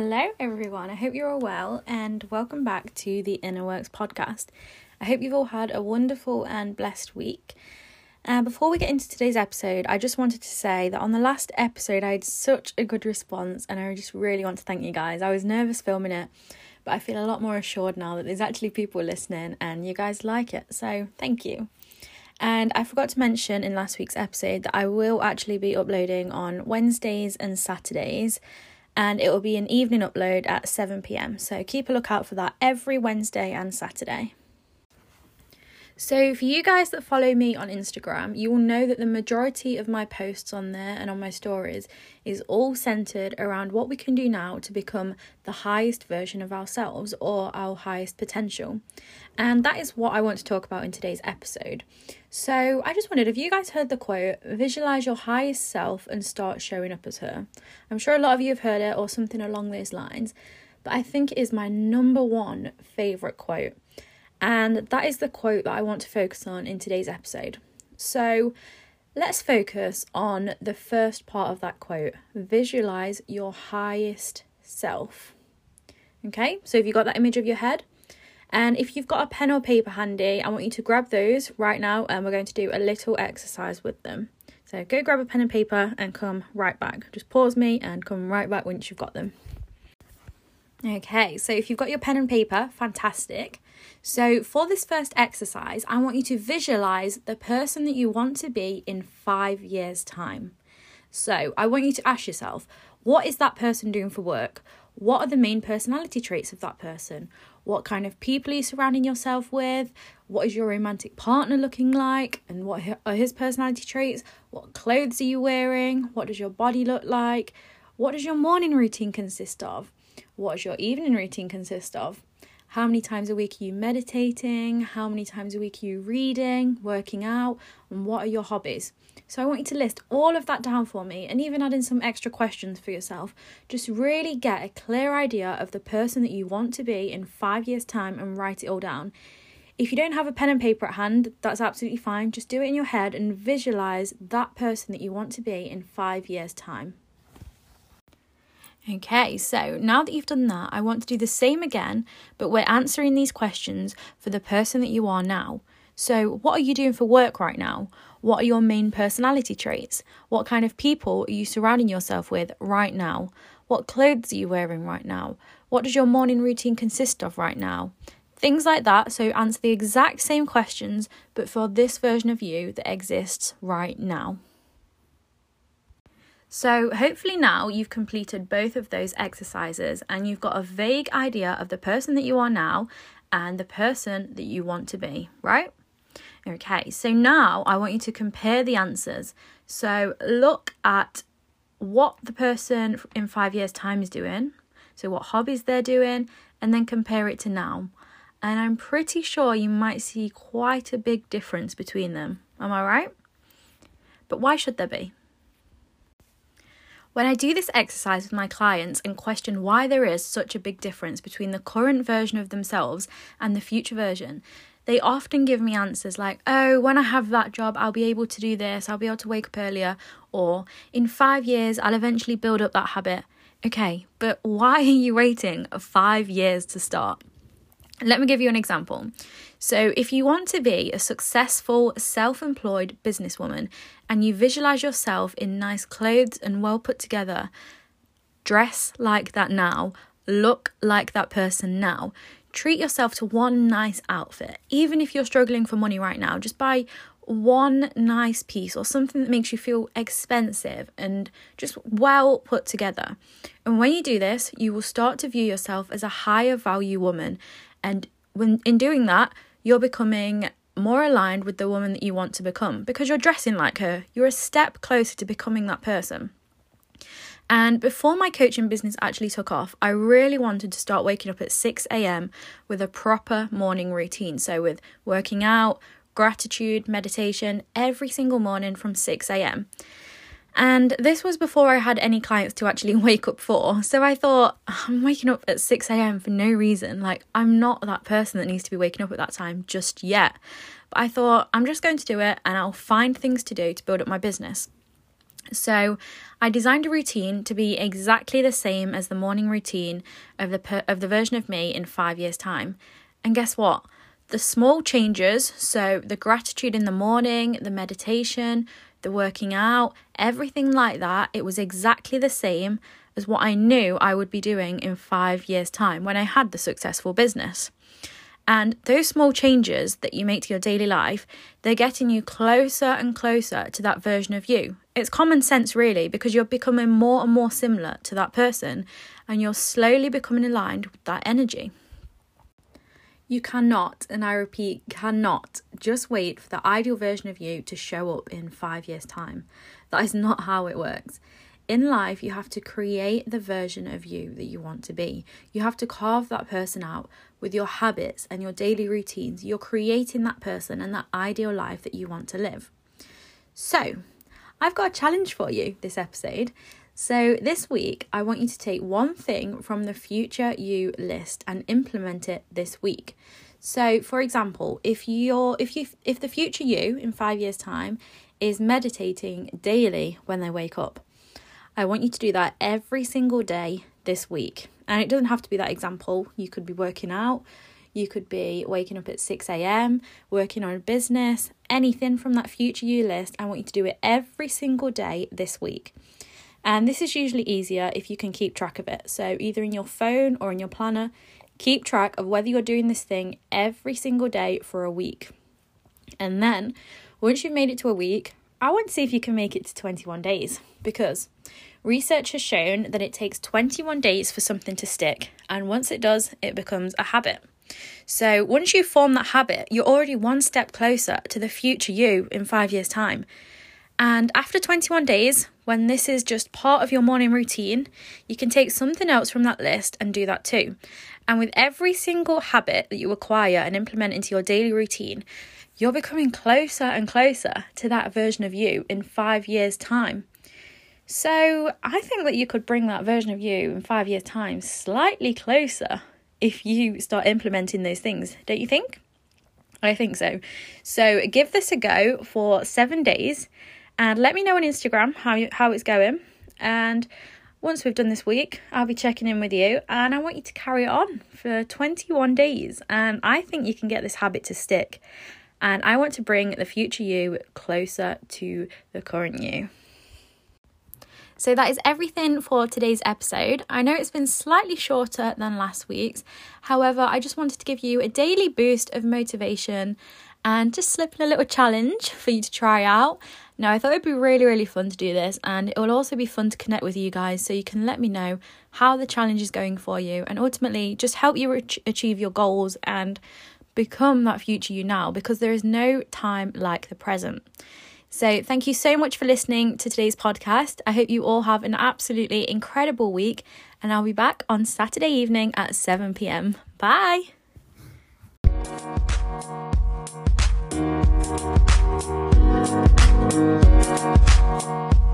Hello, everyone. I hope you're all well, and welcome back to the Inner Works podcast. I hope you've all had a wonderful and blessed week. Uh, before we get into today's episode, I just wanted to say that on the last episode, I had such a good response, and I just really want to thank you guys. I was nervous filming it, but I feel a lot more assured now that there's actually people listening and you guys like it. So, thank you. And I forgot to mention in last week's episode that I will actually be uploading on Wednesdays and Saturdays, and it will be an evening upload at 7 pm. So keep a lookout for that every Wednesday and Saturday. So, for you guys that follow me on Instagram, you will know that the majority of my posts on there and on my stories is all centered around what we can do now to become the highest version of ourselves or our highest potential. And that is what I want to talk about in today's episode. So, I just wondered if you guys heard the quote, visualize your highest self and start showing up as her. I'm sure a lot of you have heard it or something along those lines, but I think it is my number one favorite quote. And that is the quote that I want to focus on in today's episode. So let's focus on the first part of that quote visualize your highest self. Okay, so if you've got that image of your head, and if you've got a pen or paper handy, I want you to grab those right now and we're going to do a little exercise with them. So go grab a pen and paper and come right back. Just pause me and come right back once you've got them. Okay, so if you've got your pen and paper, fantastic. So, for this first exercise, I want you to visualize the person that you want to be in five years' time. So, I want you to ask yourself what is that person doing for work? What are the main personality traits of that person? What kind of people are you surrounding yourself with? What is your romantic partner looking like? And what are his personality traits? What clothes are you wearing? What does your body look like? What does your morning routine consist of? What does your evening routine consist of? How many times a week are you meditating? How many times a week are you reading, working out? And what are your hobbies? So I want you to list all of that down for me and even add in some extra questions for yourself. Just really get a clear idea of the person that you want to be in five years' time and write it all down. If you don't have a pen and paper at hand, that's absolutely fine. Just do it in your head and visualize that person that you want to be in five years' time. Okay, so now that you've done that, I want to do the same again, but we're answering these questions for the person that you are now. So, what are you doing for work right now? What are your main personality traits? What kind of people are you surrounding yourself with right now? What clothes are you wearing right now? What does your morning routine consist of right now? Things like that. So, answer the exact same questions, but for this version of you that exists right now. So, hopefully, now you've completed both of those exercises and you've got a vague idea of the person that you are now and the person that you want to be, right? Okay, so now I want you to compare the answers. So, look at what the person in five years' time is doing, so what hobbies they're doing, and then compare it to now. And I'm pretty sure you might see quite a big difference between them. Am I right? But why should there be? When I do this exercise with my clients and question why there is such a big difference between the current version of themselves and the future version, they often give me answers like, oh, when I have that job, I'll be able to do this, I'll be able to wake up earlier, or in five years, I'll eventually build up that habit. Okay, but why are you waiting five years to start? Let me give you an example. So, if you want to be a successful, self employed businesswoman and you visualize yourself in nice clothes and well put together, dress like that now, look like that person now. Treat yourself to one nice outfit. Even if you're struggling for money right now, just buy one nice piece or something that makes you feel expensive and just well put together. And when you do this, you will start to view yourself as a higher value woman. And when in doing that, you're becoming more aligned with the woman that you want to become because you're dressing like her. You're a step closer to becoming that person. And before my coaching business actually took off, I really wanted to start waking up at 6 a.m. with a proper morning routine. So, with working out, gratitude, meditation every single morning from 6 a.m. And this was before I had any clients to actually wake up for. So I thought, ah, I'm waking up at 6 a.m. for no reason. Like, I'm not that person that needs to be waking up at that time just yet. But I thought, I'm just going to do it and I'll find things to do to build up my business. So, I designed a routine to be exactly the same as the morning routine of the per- of the version of me in 5 years time. And guess what? The small changes, so the gratitude in the morning, the meditation, the working out, everything like that, it was exactly the same as what I knew I would be doing in 5 years time when I had the successful business. And those small changes that you make to your daily life, they're getting you closer and closer to that version of you. It's common sense, really, because you're becoming more and more similar to that person and you're slowly becoming aligned with that energy. You cannot, and I repeat, cannot just wait for the ideal version of you to show up in five years' time. That is not how it works in life, you have to create the version of you that you want to be. You have to carve that person out with your habits and your daily routines. You're creating that person and that ideal life that you want to live. So, I've got a challenge for you this episode. So, this week, I want you to take one thing from the future you list and implement it this week. So, for example, if you're if you if the future you in 5 years time is meditating daily when they wake up, I want you to do that every single day this week. And it doesn't have to be that example. You could be working out, you could be waking up at 6 a.m., working on a business, anything from that future you list. I want you to do it every single day this week. And this is usually easier if you can keep track of it. So, either in your phone or in your planner, keep track of whether you're doing this thing every single day for a week. And then, once you've made it to a week, I want to see if you can make it to 21 days because Research has shown that it takes 21 days for something to stick, and once it does, it becomes a habit. So, once you form that habit, you're already one step closer to the future you in five years' time. And after 21 days, when this is just part of your morning routine, you can take something else from that list and do that too. And with every single habit that you acquire and implement into your daily routine, you're becoming closer and closer to that version of you in five years' time. So I think that you could bring that version of you in five years' time slightly closer if you start implementing those things, don't you think? I think so. So give this a go for seven days and let me know on Instagram how you, how it's going. And once we've done this week, I'll be checking in with you and I want you to carry on for 21 days. And I think you can get this habit to stick. And I want to bring the future you closer to the current you. So that is everything for today's episode. I know it's been slightly shorter than last week's. However, I just wanted to give you a daily boost of motivation and just slip in a little challenge for you to try out. Now, I thought it'd be really, really fun to do this, and it will also be fun to connect with you guys so you can let me know how the challenge is going for you and ultimately just help you achieve your goals and become that future you now because there is no time like the present. So, thank you so much for listening to today's podcast. I hope you all have an absolutely incredible week, and I'll be back on Saturday evening at 7 pm. Bye. Thank you.